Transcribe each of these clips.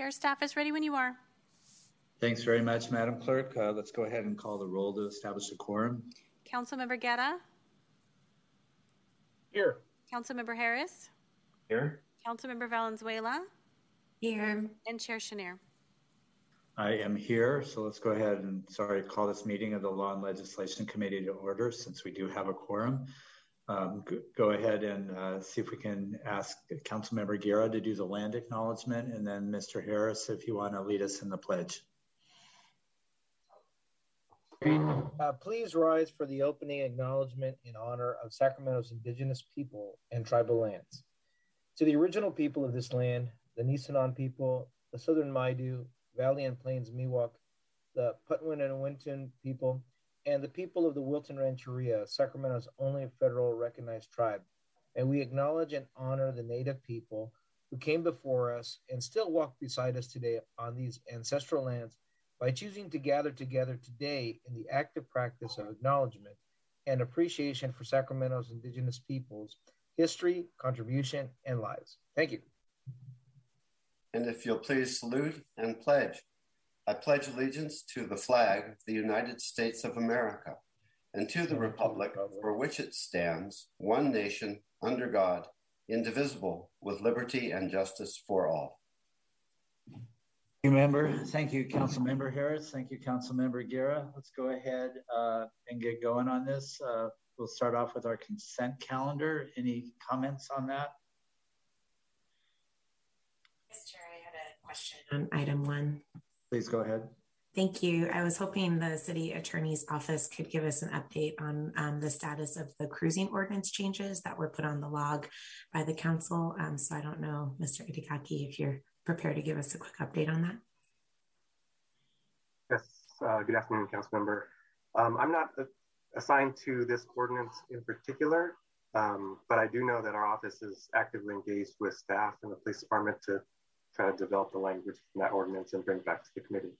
Chair staff is ready when you are. Thanks very much, Madam Clerk. Uh, let's go ahead and call the roll to establish a quorum. Councilmember Guerra, Here. Councilmember Harris, Here. Councilmember Valenzuela, Here. and Chair Schenirer. I am here, so let's go ahead and sorry call this meeting of the Law and Legislation Committee to order since we do have a quorum. Um, go, ahead and uh, see if we can ask Councilmember Guerra to do the land acknowledgement, and then Mr. Harris, if you want to lead us in the pledge. Uh, please rise for the opening acknowledgement in honor of Sacramento's indigenous people and tribal lands. To the original people of this land, the Nisenan people, the Southern Maidu, Valley and Plains Miwok, the Patwin and Wintun people, and the people of the Wilton Rancheria, Sacramento's only federal recognized tribe. And we acknowledge and honor the Native people who came before us and still walk beside us today on these ancestral lands by choosing to gather together today in the active practice of acknowledgement and appreciation for Sacramento's indigenous peoples, history, contribution, and lives. Thank you. And if you'll please salute and pledge. I pledge allegiance to the flag of the United States of America and to the republic for which it stands, one nation, under God, indivisible, with liberty and justice for all. Thank you, member. Thank you, Council Member Harris. Thank you, Council Member Guerra. Let's go ahead uh, and get going on this. Uh, we'll start off with our consent calendar. Any comments on that? Yes, Chair, I had a question on item one. Please go ahead. Thank you. I was hoping the city attorney's office could give us an update on um, the status of the cruising ordinance changes that were put on the log by the council. Um, so I don't know, Mr. Itagaki, if you're prepared to give us a quick update on that. Yes, uh, good afternoon, council member. Um, I'm not assigned to this ordinance in particular, um, but I do know that our office is actively engaged with staff and the police department to try to develop the language from that ordinance and bring it back to the committee.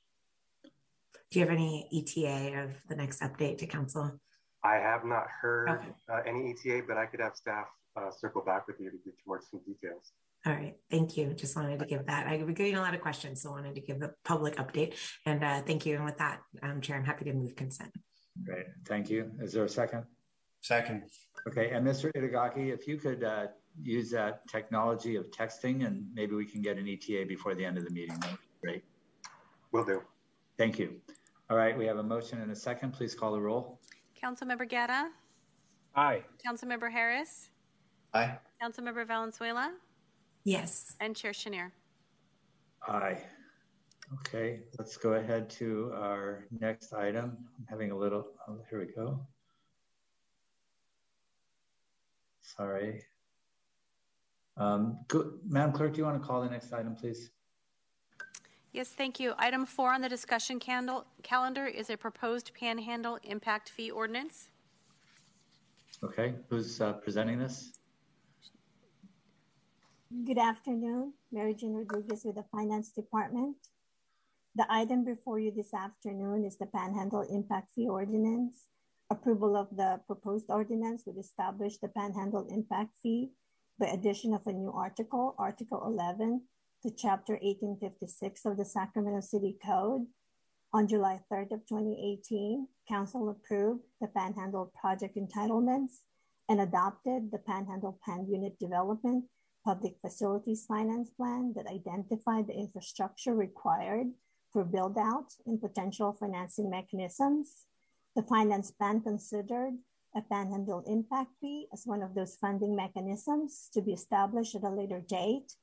Do you have any ETA of the next update to council? I have not heard okay. uh, any ETA, but I could have staff uh, circle back with you to get you more some details. All right, thank you. Just wanted to give that. I've been getting a lot of questions, so wanted to give a public update. And uh, thank you. And with that, um, Chair, I'm happy to move consent. Great, thank you. Is there a second? Second. Okay, and Mr. Itagaki, if you could uh, use that technology of texting and maybe we can get an ETA before the end of the meeting, that would be great. Will do. Thank you. All right, we have a motion and a second. Please call the roll. Councilmember Guerra. Aye. Councilmember Harris. Aye. Councilmember Valenzuela. Yes. And Chair Schenirer. Aye. Okay, let's go ahead to our next item. I'm having a little, oh, here we go. Sorry. Um, go, Madam Clerk, do you want to call the next item, please? Yes, thank you. Item four on the discussion candle, calendar is a proposed panhandle impact fee ordinance. Okay, who's uh, presenting this? Good afternoon, Mary Jane Rodriguez with the Finance Department. The item before you this afternoon is the Panhandle Impact Fee Ordinance. Approval of the proposed ordinance would establish the Panhandle Impact Fee by addition of a new article, Article 11, to Chapter 1856 of the Sacramento City Code. On July 3rd of 2018, Council approved the Panhandle Project entitlements and adopted the Panhandle Planned Unit Development Public Facilities Finance Plan that identified the infrastructure required for build out and potential financing mechanisms. The finance plan considered a panhandle impact fee as one of those funding mechanisms to be established at a later date.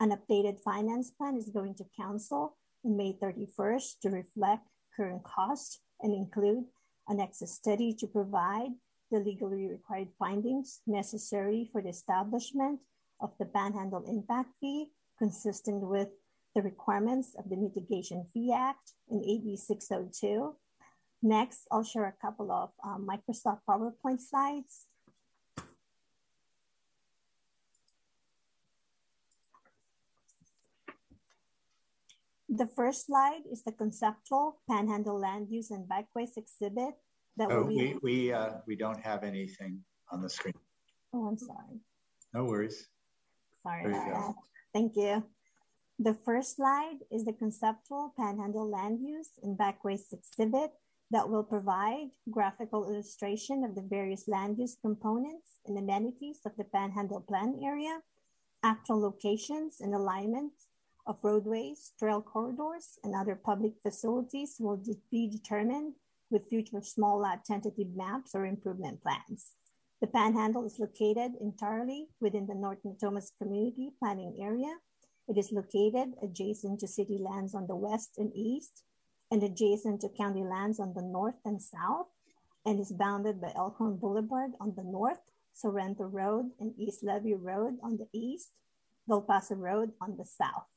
An updated finance plan is going to council on May 31st to reflect current costs and include an nexus study to provide the legally required findings necessary for the establishment of the panhandle impact fee, consistent with the requirements of the Mitigation Fee Act and AB 602. Next, I'll share a couple of um, Microsoft PowerPoint slides. The first slide is the conceptual Panhandle land use and bikeways exhibit. That oh, we we uh, we don't have anything on the screen. Oh, I'm sorry. No worries. Sorry about that. Thank you. The first slide is the conceptual Panhandle land use and bikeways exhibit that will provide graphical illustration of the various land use components and amenities of the Panhandle plan area, actual locations and alignments of roadways, trail corridors, and other public facilities will be determined with future small lot tentative maps or improvement plans. The Panhandle is located entirely within the North Natomas Community Planning Area. It is located adjacent to city lands on the west and east and adjacent to county lands on the north and south and is bounded by Elkhorn Boulevard on the north, Sorrento Road and East Levee Road on the east, Del Paso Road on the south.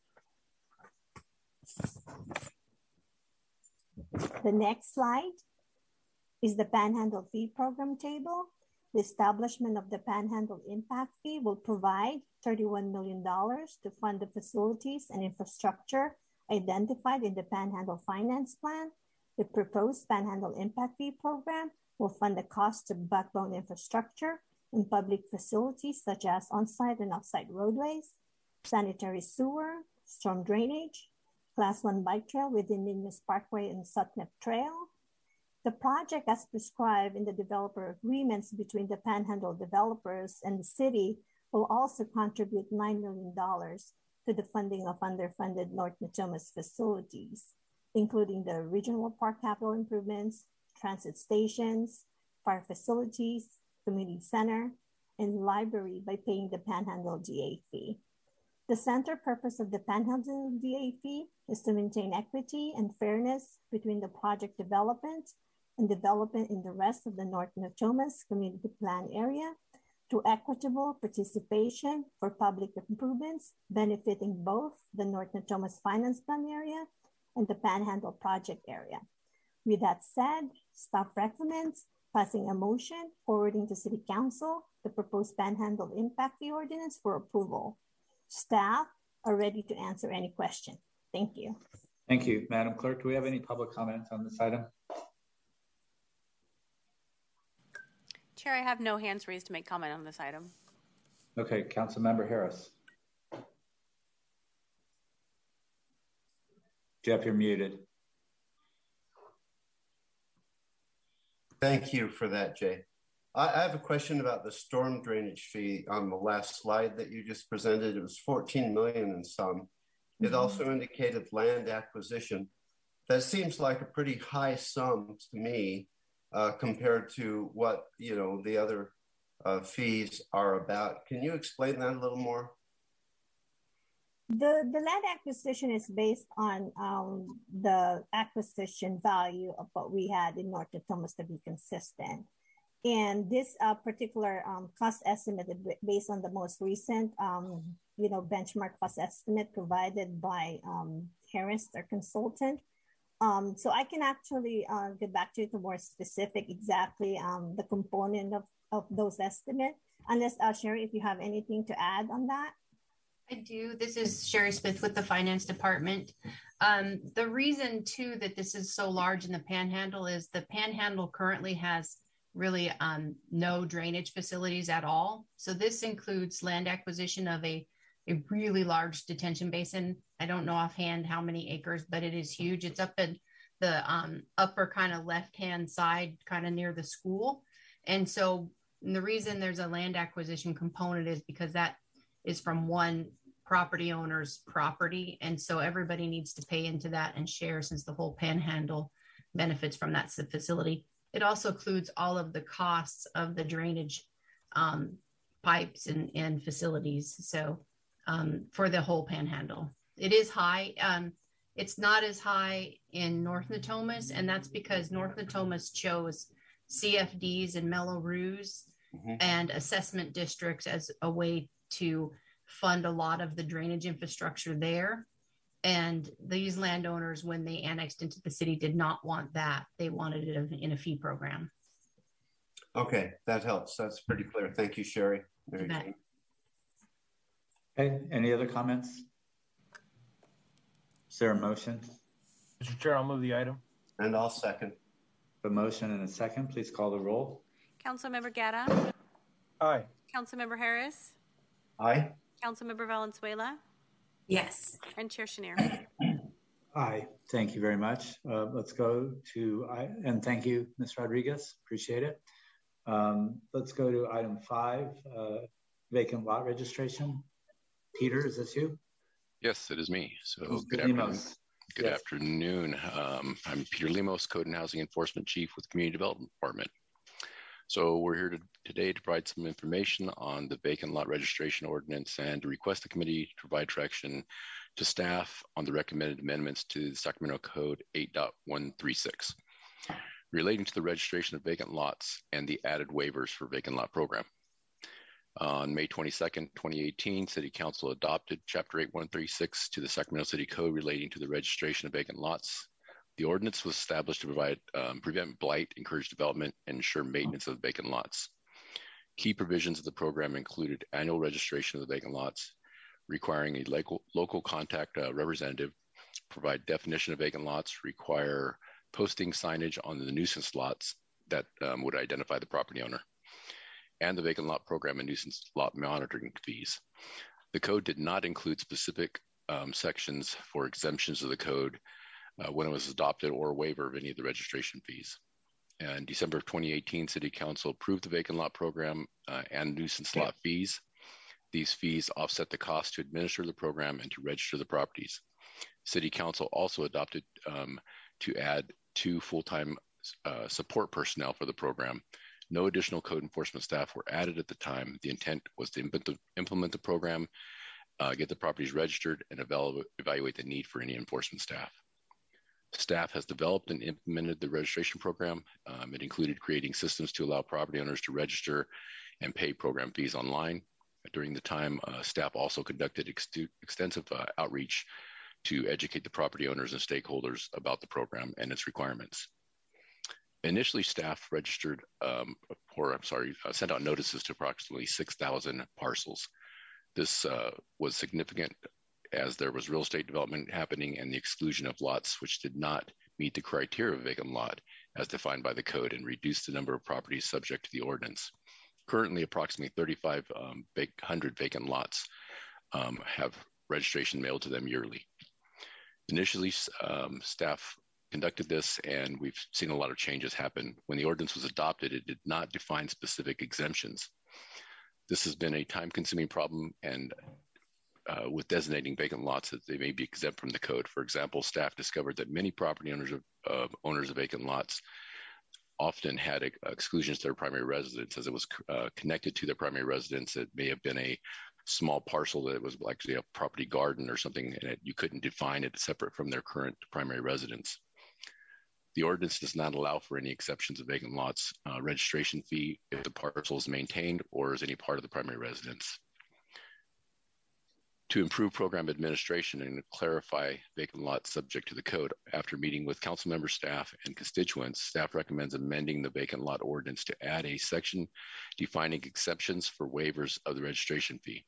The next slide is the Panhandle Fee Program table. The establishment of the Panhandle Impact Fee will provide $31 million to fund the facilities and infrastructure identified in the Panhandle Finance Plan. The proposed Panhandle Impact Fee Program will fund the cost of backbone infrastructure and public facilities such as on-site and off-site roadways, sanitary sewer, storm drainage, Class 1 bike trail within Niños Parkway and Sutnip Trail. The project as prescribed in the developer agreements between the Panhandle developers and the city will also contribute $9 million to the funding of underfunded North Natomas facilities, including the regional park capital improvements, transit stations, fire facilities, community center, and library by paying the Panhandle DA fee. The center purpose of the Panhandle DA fee is to maintain equity and fairness between the project development and development in the rest of the North Natomas Community Plan area to equitable participation for public improvements benefiting both the North Natomas Finance Plan area and the Panhandle Project area. With that said, staff recommends passing a motion forwarding to City Council the proposed Panhandle Impact Fee Ordinance for approval. Staff are ready to answer any question. Thank you. Thank you. Madam Clerk, do we have any public comments on this item? Chair, I have no hands raised to make comment on this item. Okay, Council Member Harris. Jeff, you're muted. Thank you for that, Jay. I, I have a question about the storm drainage fee on the last slide that you just presented. It was 14 million in sum. It mm-hmm. also indicated land acquisition. That seems like a pretty high sum to me uh, compared to what you know the other uh, fees are about. Can you explain that a little more? The the land acquisition is based on um, the acquisition value of what we had in North Natomas to be consistent. And this uh, particular um, cost estimate based on the most recent, um, you know, benchmark cost estimate provided by um, Harris, our consultant. Um, so I can actually uh, get back to you to more specific exactly um, the component of, of those estimates. Unless, uh, Sherry, if you have anything to add on that. I do. This is Sherry Smith with the Finance Department. Um, the reason, too, that this is so large in the Panhandle is the Panhandle currently has really um, no drainage facilities at all. So this includes land acquisition of a, a really large detention basin. I don't know offhand how many acres, but it is huge. It's up in the um, upper kind of left hand side, kind of near the school. And so and the reason there's a land acquisition component is because that is from one property owner's property. And so everybody needs to pay into that and share since the whole panhandle benefits from that facility. It also includes all of the costs of the drainage um, pipes and, and facilities. So um, for the whole panhandle, it is high. Um, it's not as high in North Natomas, and that's because North Natomas chose CFDs and Mello-Roos mm-hmm. and assessment districts as a way to fund a lot of the drainage infrastructure there. And these landowners, when they annexed into the city, did not want that. They wanted it in a fee program. Okay, that helps. That's pretty clear. Thank you, Sherry. Very good. Okay, any other comments? Is there a motion? Mr. Chair, I'll move the item. And I'll second. A motion and a second. Please call the roll. Councilmember Guerra? Aye. Councilmember Harris? Aye. Councilmember Valenzuela? Yes. And Chair Schenirer? Aye. Thank you very much. Uh, let's go to, I, and thank you, Ms. Rodriguez. Appreciate it. Um, let's go to item five, uh, vacant lot registration. Peter, is this you? Yes, it is me. So Mr. good afternoon. Lemos. Good yes. afternoon. Um, I'm Peter Lemos, Code and Housing Enforcement Chief with Community Development Department. So we're here to, today to provide some information on the vacant lot registration ordinance and to request the committee to provide direction to staff on the recommended amendments to the Sacramento Code 8.136 relating to the registration of vacant lots and the added waivers for vacant lot program. On May 22nd, 2018, City Council adopted Chapter 8136 to the Sacramento City Code relating to the registration of vacant lots. The ordinance was established to provide um, prevent blight, encourage development, and ensure maintenance of vacant lots. Key provisions of the program included annual registration of the vacant lots, requiring a local, local contact uh, representative, provide definition of vacant lots, require posting signage on the nuisance lots that um, would identify the property owner, and the vacant lot program and nuisance lot monitoring fees. The code did not include specific um, sections for exemptions of the code uh, when it was adopted or a waiver of any of the registration fees. In December of 2018, City Council approved the vacant lot program uh, and nuisance lot fees. These fees offset the cost to administer the program and to register the properties. City Council also adopted um, to add two full-time uh, support personnel for the program. No additional code enforcement staff were added at the time. The intent was to implement the, program, uh, get the properties registered, and evaluate the need for any enforcement staff. Staff has developed and implemented the registration program. Um, it included creating systems to allow property owners to register and pay program fees online. During the time, uh, staff also conducted ex- extensive uh, outreach to educate the property owners and stakeholders about the program and its requirements. Initially, staff registered, um, or I'm sorry, uh, sent out notices to approximately 6,000 parcels. This uh, was significant as there was real estate development happening and the exclusion of lots which did not meet the criteria of vacant lot as defined by the code and reduced the number of properties subject to the ordinance. Currently, approximately 3,500 vacant lots um, have registration mailed to them yearly. Initially, um, staff conducted this, and we've seen a lot of changes happen. When the ordinance was adopted, it did not define specific exemptions. This has been a time consuming problem, and uh, with designating vacant lots that they may be exempt from the code. For example, staff discovered that many property owners of owners of vacant lots often had exclusions to their primary residence as it was uh, connected to their primary residence. It may have been a small parcel that was actually a property garden or something, and it, you couldn't define it separate from their current primary residence. The ordinance does not allow for any exceptions of vacant lots uh, registration fee if the parcel is maintained or is any part of the primary residence. To improve program administration and clarify vacant lots subject to the code, after meeting with council member staff and constituents, staff recommends amending the vacant lot ordinance to add a section defining exceptions for waivers of the registration fee.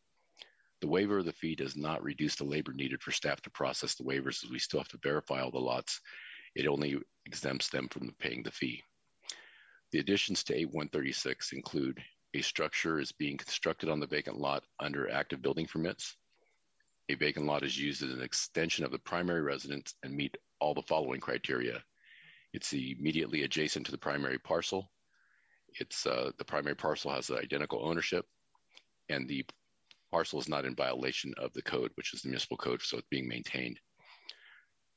The waiver of the fee does not reduce the labor needed for staff to process the waivers as we still have to verify all the lots. It only exempts them from paying the fee. The additions to 8136 include a structure is being constructed on the vacant lot under active building permits. A vacant lot is used as an extension of the primary residence and meet all the following criteria. It's immediately adjacent to the primary parcel. It's uh, the primary parcel has identical ownership, and the parcel is not in violation of the code, which is the municipal code, so it's being maintained.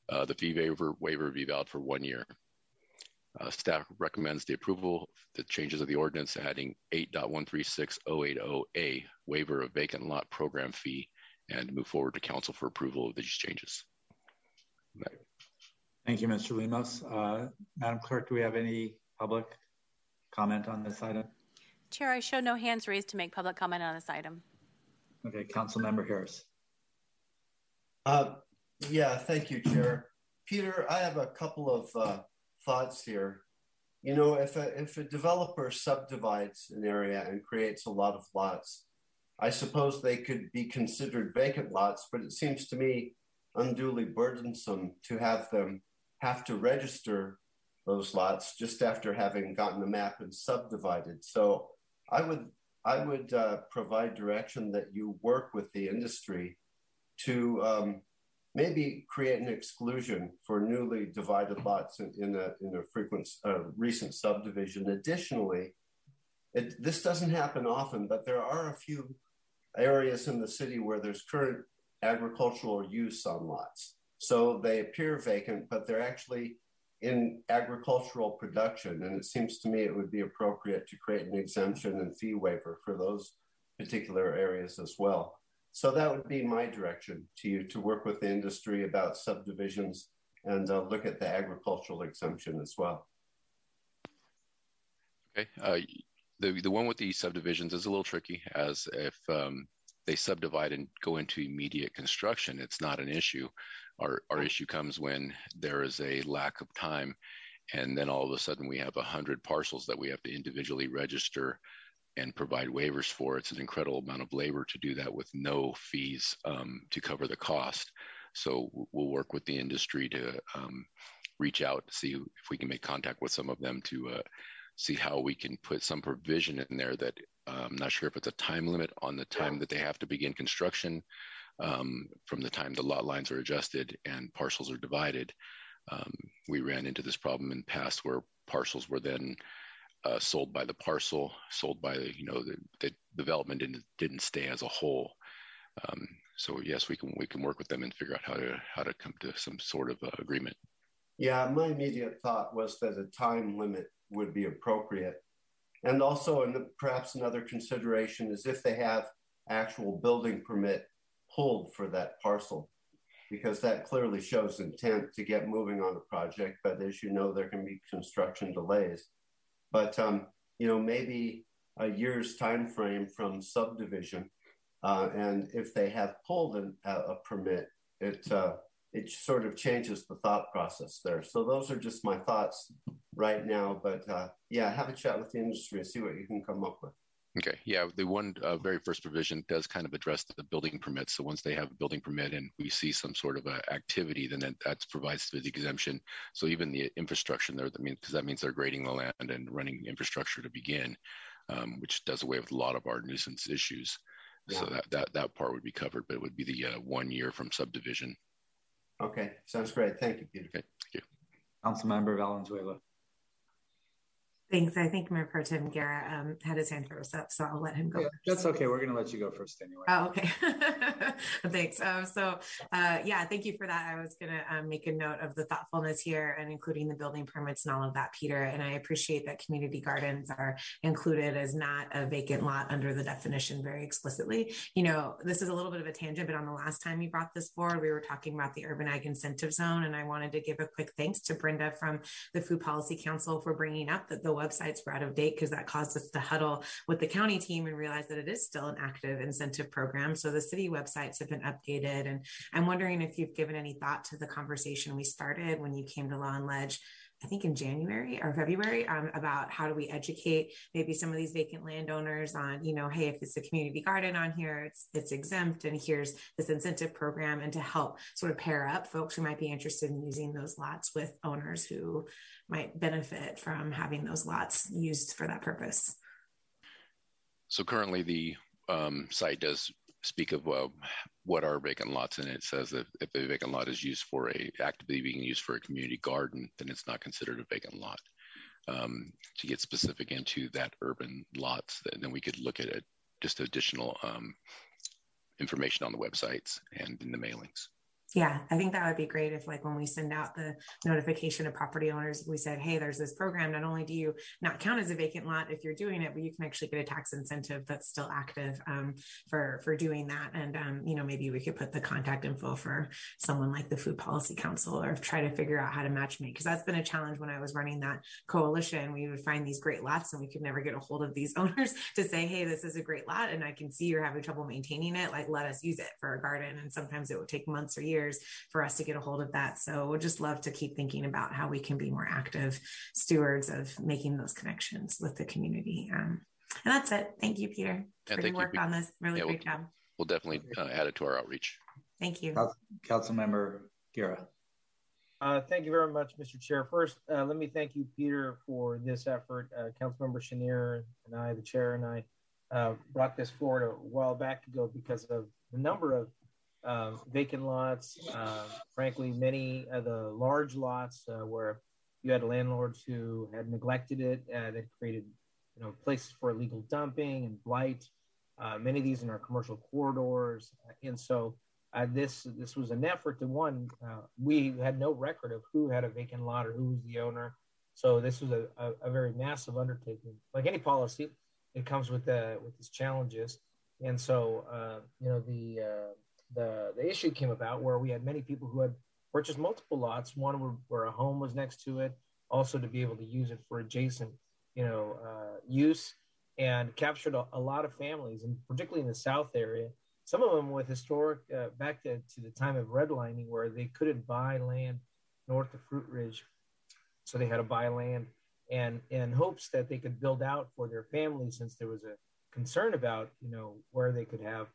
Uh, the fee waiver waiver be valid for one year. Uh, staff recommends the approval, the changes of the ordinance adding 8.136080A waiver of vacant lot program fee and move forward to council for approval of these changes. Thank you, Mr. Lemos. Uh, Madam Clerk, do we have any public comment on this item? Chair, I show no hands raised to make public comment on this item. Okay, Council Member Harris. Uh, yeah, thank you, Chair. Peter, I have a couple of uh, thoughts here. You know, if a, if a developer subdivides an area and creates a lot of lots, I suppose they could be considered vacant lots, but it seems to me unduly burdensome to have them have to register those lots just after having gotten a map and subdivided. So I would I would uh, provide direction that you work with the industry to um, maybe create an exclusion for newly divided lots in, in a, in a frequent, uh, recent subdivision. Additionally, it, this doesn't happen often, but there are a few areas in the city where there's current agricultural use on lots. So they appear vacant, but they're actually in agricultural production. And it seems to me it would be appropriate to create an exemption and fee waiver for those particular areas as well. So that would be my direction to you to work with the industry about subdivisions and uh, look at the agricultural exemption as well. Okay. Uh, the the one with the subdivisions is a little tricky, as if um, they subdivide and go into immediate construction, it's not an issue. Our our issue comes when there is a lack of time, and then all of a sudden we have a hundred parcels that we have to individually register and provide waivers for. It's an incredible amount of labor to do that with no fees um, to cover the cost. So we'll work with the industry to um, reach out, see if we can make contact with some of them to uh, see how we can put some provision in there that uh, I'm not sure if it's a time limit on the time that they have to begin construction um, from the time the lot lines are adjusted and parcels are divided. Um, we ran into this problem in the past where parcels were then uh, sold by the parcel, sold by the, you know, the, the development didn't, didn't stay as a whole. Um, so yes, we can we can work with them and figure out how to how to come to some sort of uh, agreement. Yeah, my immediate thought was that a time limit would be appropriate, and also and perhaps another consideration is if they have actual building permit pulled for that parcel, because that clearly shows intent to get moving on a project. But as you know, there can be construction delays but um, you know maybe a year's time frame from subdivision, uh, and if they have pulled an, a permit, it uh, it sort of changes the thought process there. So those are just my thoughts right now. But uh, yeah, have a chat with the industry and see what you can come up with. Okay, yeah, the one uh, very first provision does kind of address the building permit. So once they have a building permit and we see some sort of activity, then that, that provides the exemption. So even the infrastructure there, that means because that means they're grading the land and running infrastructure to begin, um, which does away with a lot of our nuisance issues. Yeah. So that, that that part would be covered, but it would be the uh, one year from subdivision. Okay, sounds great. Thank you, Peter. Okay, thank you. Council Councilmember Valenzuela. Thanks. I think Mayor Pro Tem Guerra um, had his hand first up, so I'll let him go. Yeah, that's okay. We're going to let you go first anyway. Oh, okay. Thanks. Um, so, uh, yeah, thank you for that. I was going to um, make a note of the thoughtfulness here and including the building permits and all of that, Peter. And I appreciate that community gardens are included as not a vacant lot under the definition very explicitly. You know, this is a little bit of a tangent, but on the last time you brought this forward, we were talking about the urban ag incentive zone, and I wanted to give a quick thanks to Brenda from the Food Policy Council for bringing up that the websites were out of date because that caused us to huddle with the county team and realize that it is still an active incentive program. So the city websites have been updated. And I'm wondering if you've given any thought to the conversation we started when you came to Law and Ledge I think in January or February um, about how do we educate maybe some of these vacant landowners on, you know, hey, if it's a community garden on here, it's it's exempt, and here's this incentive program, and to help sort of pair up folks who might be interested in using those lots with owners who might benefit from having those lots used for that purpose. So currently, the um, site does speak of uh, what are vacant lots, and it says that if a vacant lot is used for a actively being used for a community garden, then it's not considered a vacant lot. Um, to get specific into that urban lots, then we could look at it, just additional um, information on the websites and in the mailings. Yeah, I think that would be great if, like, when we send out the notification to property owners, we said, hey, there's this program. Not only do you not count as a vacant lot if you're doing it, but you can actually get a tax incentive that's still active um, for for doing that. And um, you know, maybe we could put the contact info for someone like the Food Policy Council, or try to figure out how to match make because that's been a challenge when I was running that coalition. We would find these great lots, and we could never get a hold of these owners to say, hey, this is a great lot, and I can see you're having trouble maintaining it. Like, let us use it for a garden. And sometimes it would take months or years years for us to get a hold of that. So we'd just love to keep thinking about how we can be more active stewards of making those connections with the community. Um, and that's it. Thank you, Peter, yeah, for your work you. on this. Really yeah, great we'll, job. We'll definitely uh, add it to our outreach. Thank you. Council Member Guerra. Uh, thank you very much, Mr. Chair. First, uh, let me thank you, Peter, for this effort. Uh, Councilmember Schenirer and I, the chair, and I uh, brought this forward a while back ago because of the number of uh, vacant lots. Uh, frankly, many of the large lots uh, where you had landlords who had neglected it uh, that created, you know, places for illegal dumping and blight. Uh, many of these in our commercial corridors, and so uh, this this was an effort to one. we had no record of who had a vacant lot or who was the owner, so this was a, a, a very massive undertaking. Like any policy, it comes with uh, with its challenges. And so, you know, the the the issue came about where we had many people who had purchased multiple lots. One where, where a home was next to it, also to be able to use it for adjacent, you know, uh, use, and captured a, a, lot of families, and particularly in the South area. Some of them with historic uh, back to, to the time of redlining, where they couldn't buy land north of Fruitridge, so they had to buy land and in hopes that they could build out for their family since there was a concern about you know where they could have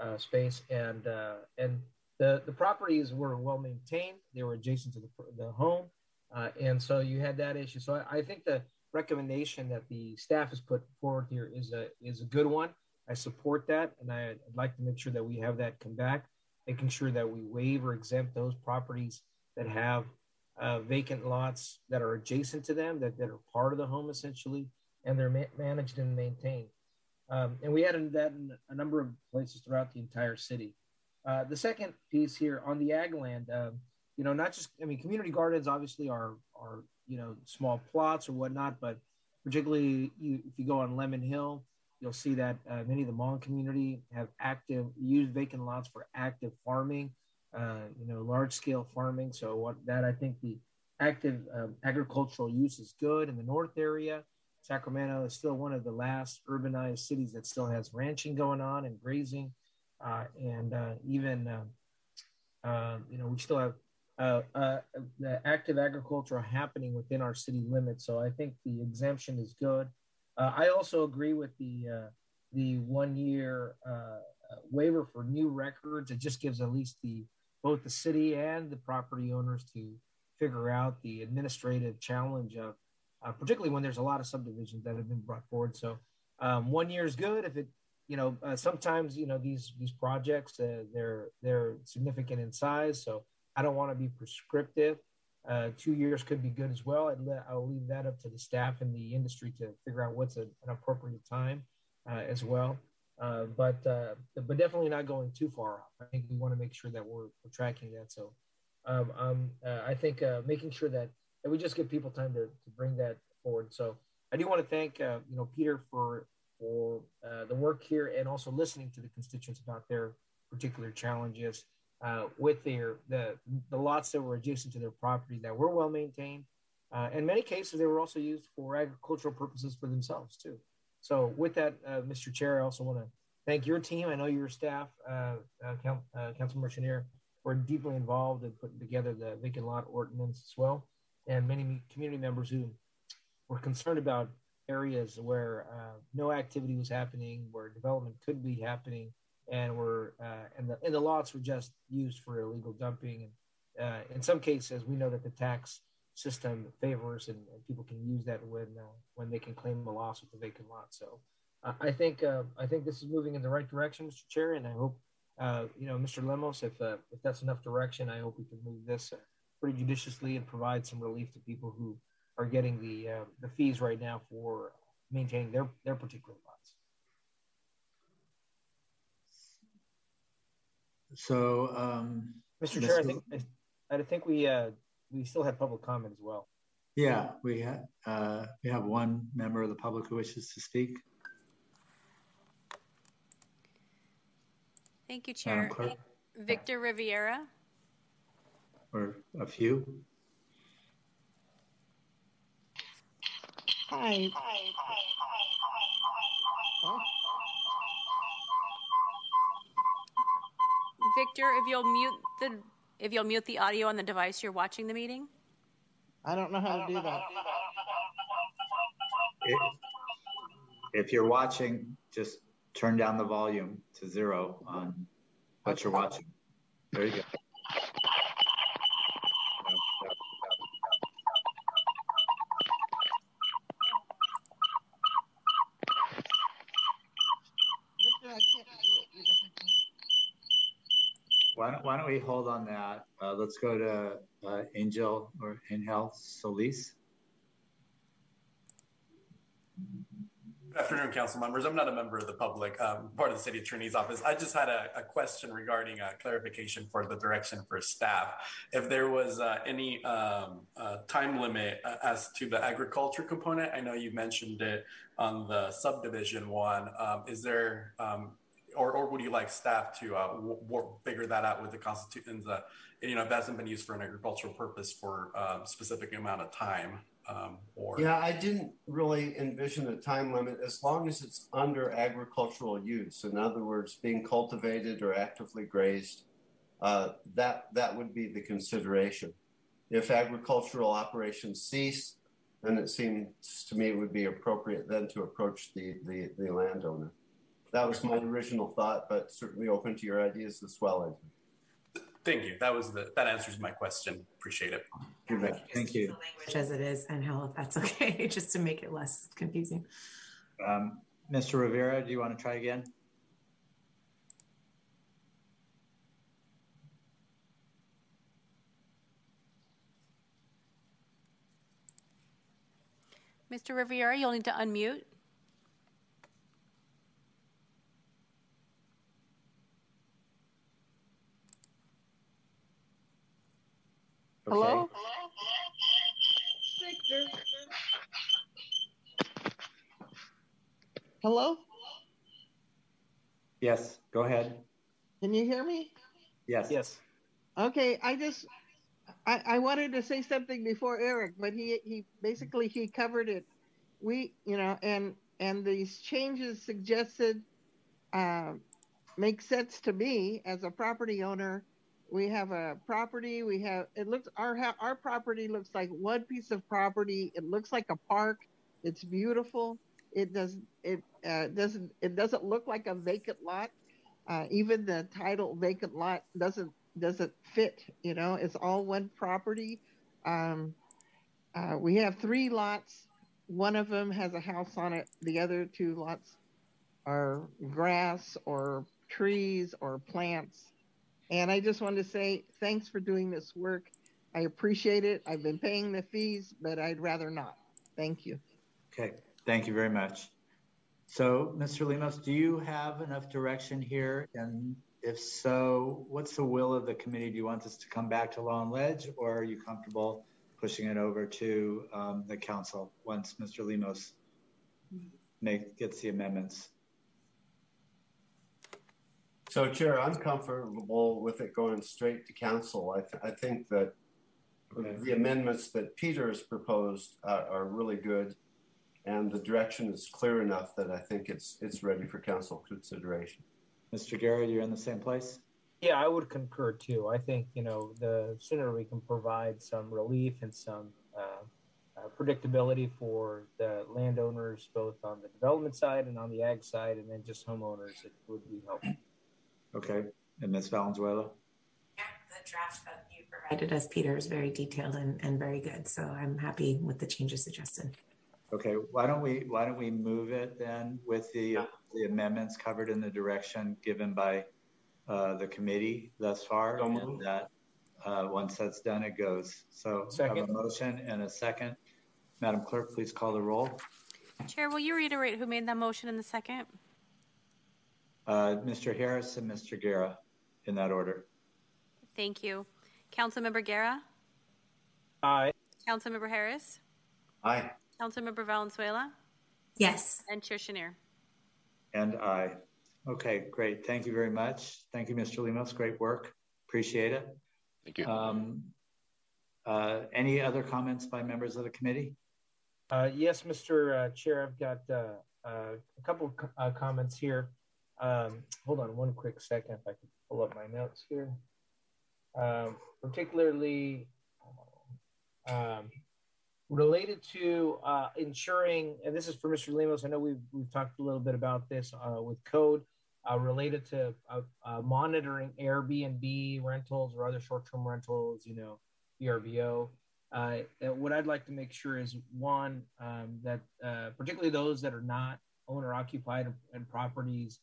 uh, space and uh, and the the properties were well maintained. They were adjacent to the, the home uh, and so you had that issue. So I, I, think the recommendation that the staff has put forward here is a is a good one. I support that and i'd like to make sure that we have that come back making sure that we waive or exempt those properties that have uh, vacant lots that are adjacent to them that, that are part of the home essentially, and they're ma- managed and maintained. Um, and we added that in a number of places throughout the entire city. Uh, the second piece here on the ag land, uh, you know, not just I mean, community gardens obviously are are you know small plots or whatnot, but particularly you, if you go on Lemon Hill, you'll see that uh, many of the Hmong community have active use vacant lots for active farming uh, you know, large scale farming. So what that I think the active um, agricultural use is good in the north area. Sacramento is still one of the last urbanized cities that still has ranching going on and grazing, uh, and uh, even uh, uh you know we still have uh, uh, the active agriculture happening within our city limits. So I think the exemption is good. I also agree with the the one year waiver for new records. It just gives at least the both the city and the property owners to figure out the administrative challenge of, uh, particularly when there's a lot of subdivisions that have been brought forward. So um, one year is good if it, you know, uh, sometimes you know these these projects uh, they're they're significant in size. So I don't want to be prescriptive. Uh, two years could be good as well. I'd let, I'll leave that up to the staff and the industry to figure out what's a, an appropriate time uh, as well. Uh, but uh, but definitely not going too far off. I think we want to make sure that we're, we're tracking that. So um, um, I think making sure that, that we just give people time to, to bring that forward. So I do want to thank uh, you know Peter for for the work here and also listening to the constituents about their particular challenges with their the the lots that were adjacent to their property that were well maintained. in many cases, they were also used for agricultural purposes for themselves too. So with that, uh, Mr. Chair, I also want to thank your team. I know your staff, uh, uh, Council, uh, Councilmember Schenirer, were deeply involved in putting together the vacant lot ordinance as well, and many community members who were concerned about areas where uh, no activity was happening, where development could be happening, and were uh, and the and the lots were just used for illegal dumping. And uh, in some cases, we know that the tax system favors and, and people can use that when uh, when they can claim a loss with the vacant lot. So uh, I think uh, I think this is moving in the right direction, Mr. Chair, and I hope you know Mr. Lemos, if if that's enough direction, I hope we can move this pretty judiciously and provide some relief to people who are getting the the fees right now for maintaining their their particular lots. So, um, Mr. Chair, I think I, I think we uh, we still have public comment as well. Yeah, we have uh, we have one member of the public who wishes to speak. Thank you, Chair. Victor Rivera. Or a few. Hi. Victor, if you'll mute the if you'll mute the audio on the device you're watching the meeting? I don't know how to do that. If, if you're watching, just turn down the volume to zero on what you're watching. There you go. Why don't we hold on that? Uh, let's go to uh, Angel or Angel Solis. Good afternoon, council members. I'm not a member of the public, um, part of the city attorney's office. I just had a, a question regarding a clarification for the direction for staff. If there was uh, any um, uh, time limit uh, as to the agriculture component, I know you mentioned it on the subdivision one. Um, is there, um, or, or would you like staff to uh, w- w- figure that out with the constitution? Uh, you know, if that hasn't been used for an agricultural purpose for a um, specific amount of time. Um, or yeah, I didn't really envision a time limit as long as it's under agricultural use. In other words, being cultivated or actively grazed. Uh, that that would be the consideration. If agricultural operations cease, then it seems to me it would be appropriate then to approach the, the, the landowner. That was my original thought, but certainly open to your ideas as well. Thank you. That was the that answers my question. Appreciate it. Thank you. Thank you. Language as it is, and how if that's okay, just to make it less confusing. Um, Mr. Rivera, do you want to try again? Mr. Rivera, you'll need to unmute. Okay. Hello? Victor. Hello? Yes, go ahead. Can you hear me? Yes. Yes. Okay, I just I, I wanted to say something before Eric, but he he basically he covered it. We you know and and these changes suggested uh, make sense to me as a property owner we have a property we have it looks our our property looks like one piece of property. It looks like a park. It's beautiful. It does it uh, doesn't it doesn't look like a vacant lot. Uh, even the title vacant lot doesn't doesn't fit you know it's all one property. Um, uh, we have three lots. One of them has a house on it. The other two lots are grass or trees or plants and I just want to say thanks for doing this work. I appreciate it. I've been paying the fees, but I'd rather not. Thank you. Okay, thank you very much. So, Mr. Lemos, do you have enough direction here? And if so, what's the will of the committee? Do you want this to come back to Law and Ledge, or are you comfortable pushing it over to um, the council once Mr. Lemos make, gets the amendments? So, Chair, I'm comfortable with it going straight to council. I, th- I think that okay. the amendments that Peter has proposed uh, are really good, and the direction is clear enough that I think it's it's ready for council consideration. Mr. Guerra, you're in the same place. Yeah, I would concur too. I think you know the sooner we can provide some relief and some uh, uh, predictability for the landowners, both on the development side and on the ag side, and then just homeowners, it would be helpful. Okay. And Ms. Valenzuela? Yeah, the draft that you provided us, Peter, is very detailed and, and very good. So I'm happy with the changes suggested. Okay, why don't we why don't we move it then with the the amendments covered in the direction given by uh, the committee thus far, so and that uh, once that's done, it goes. So second. have a motion and a second. Madam Clerk, please call the roll. Chair, will you reiterate who made that motion in the second? Uh, Mr. Harris and Mr. Guerra, in that order. Thank you. Councilmember Guerra? Aye. Councilmember Harris? Aye. Councilmember Valenzuela? Yes. And Chair Schenirer? And aye. Okay, great. Thank you very much. Thank you, Mr. Lemos. Great work. Appreciate it. Thank you. Um, uh, any other comments by members of the committee? Uh, yes, Mr. Uh, Chair, I've got uh, uh, a couple of uh, comments here. Um, hold on one quick second if I can pull up my notes here. Um, particularly um, related to uh, ensuring, and this is for Mr. Lemos. I know we've, we've talked a little bit about this uh, with code uh, related to uh, uh, monitoring Airbnb rentals or other short-term rentals, you know, VRBO. Uh, what I'd like to make sure is one um, that particularly those that are not owner occupied and properties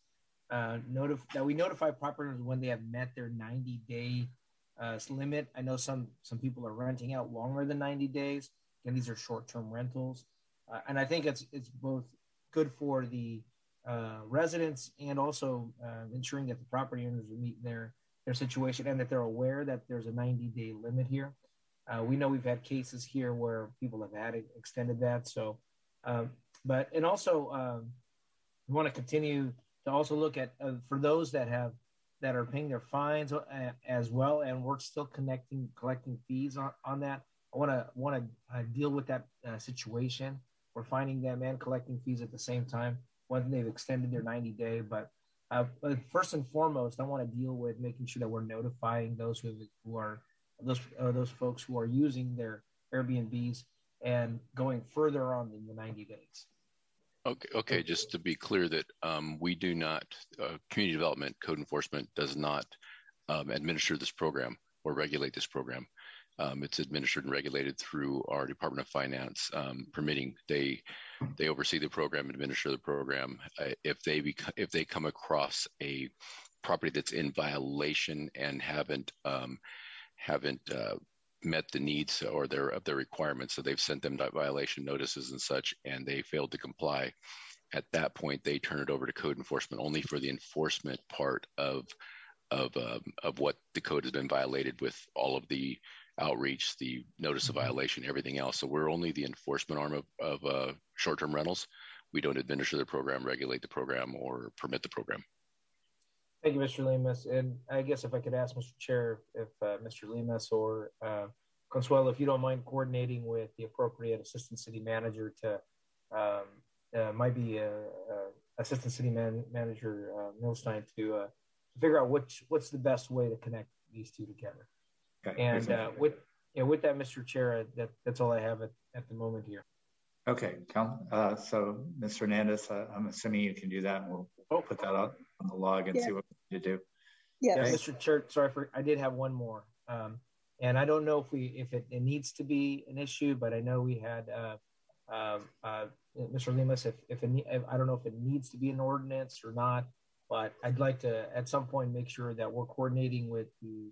uh, notif- that we notify property owners when they have met their 90 day uh, limit. I know some some people are renting out longer than 90 days, and these are short term rentals. Uh, and I think it's it's both good for the uh, residents and also uh, ensuring that the property owners meet their their situation and that they're aware that there's a 90 day limit here. Uh, we know we've had cases here where people have had extended that. So, um, but and also um, we want to continue to also look at uh, for those that have that are paying their fines uh, as well, and we're still connecting collecting fees on, on that. I want to want to uh, deal with that uh, situation. We're finding them and collecting fees at the same time when they've extended their 90 day. But, uh, but first and foremost, I want to deal with making sure that we're notifying those who, who are those uh, those folks who are using their Airbnbs and going further on than the 90 days. Okay, okay. Just to be clear, that um, we do not, uh, community development code enforcement does not um, administer this program or regulate this program. Um, it's administered and regulated through our Department of Finance um, permitting. They they oversee the program, administer the program. Uh, if they bec- if they come across a property that's in violation and haven't um, haven't uh, met the needs or their of their requirements, so they've sent them violation notices and such, and they failed to comply. At that point, they turn it over to code enforcement only for the enforcement part of of um, of what the code has been violated with all of the outreach, the notice of mm-hmm. violation, everything else. So we're only the enforcement arm of, of uh, short-term rentals. We don't administer the program, regulate the program, or permit the program. Thank you, Mr. Lemus. And I guess if I could ask Mr. Chair, if uh, Mr. Lemus or uh, Consuelo, if you don't mind coordinating with the appropriate assistant city manager to, um, uh, might be uh, uh, assistant city man- manager uh, Milstein to, uh, to figure out which what's the best way to connect these two together. Okay. And uh, with yeah, with that, Mr. Chair, that that's all I have at, at the moment here. Okay, uh, so Mr. Hernandez, uh, I'm assuming you can do that, and we'll, we'll put that out on the log and yeah. see what we do. Yeah, okay. Mr. Church. sorry for I did have one more, um, and I don't know if we if it, it, needs to be an issue, but I know we had uh, um, uh Mr. Lemus, if if, it, if I don't know if it needs to be an ordinance or not, but I'd like to at some point make sure that we're coordinating with the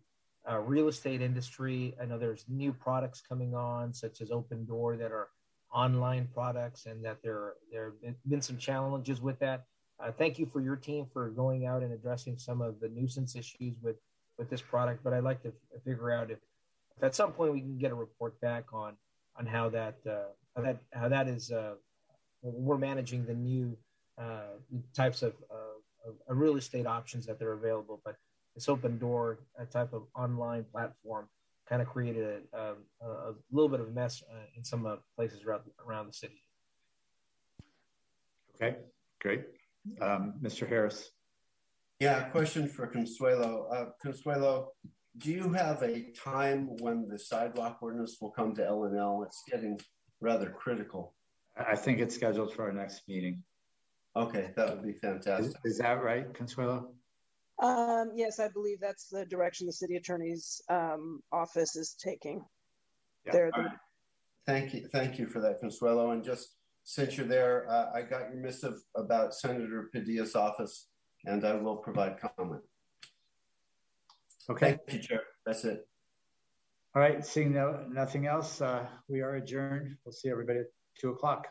uh, real estate industry. I know there's new products coming on, such as Opendoor, that are online products, and that there there have been some challenges with that. Uh, thank you for your team for going out and addressing some of the nuisance issues with with this product. But I'd like to f- figure out if, if at some point we can get a report back on on how that uh, how that how that is uh, we're managing the new uh, types of, of, of real estate options that they're available, but this Opendoor a type of online platform kind of created a, a, a little bit of a mess uh, in some uh, places around, around the city. Okay, great. Um, Mr. Harris. Yeah, question for Consuelo. Uh, Consuelo, do you have a time when the sidewalk ordinance will come to LNL? It's getting rather critical. I think it's scheduled for our next meeting. Okay, that would be fantastic. Is, is that right, Consuelo? Um, yes, I believe that's the direction the city attorney's um, office is taking. Yeah. The... Right. Thank you, thank you for that, Consuelo. And just since you're there, uh, I got your missive about Senator Padilla's office, and I will provide comment. Okay. Thank you, Chair. That's it. All right. Seeing no, nothing else, uh, we are adjourned. We'll see everybody at two o'clock.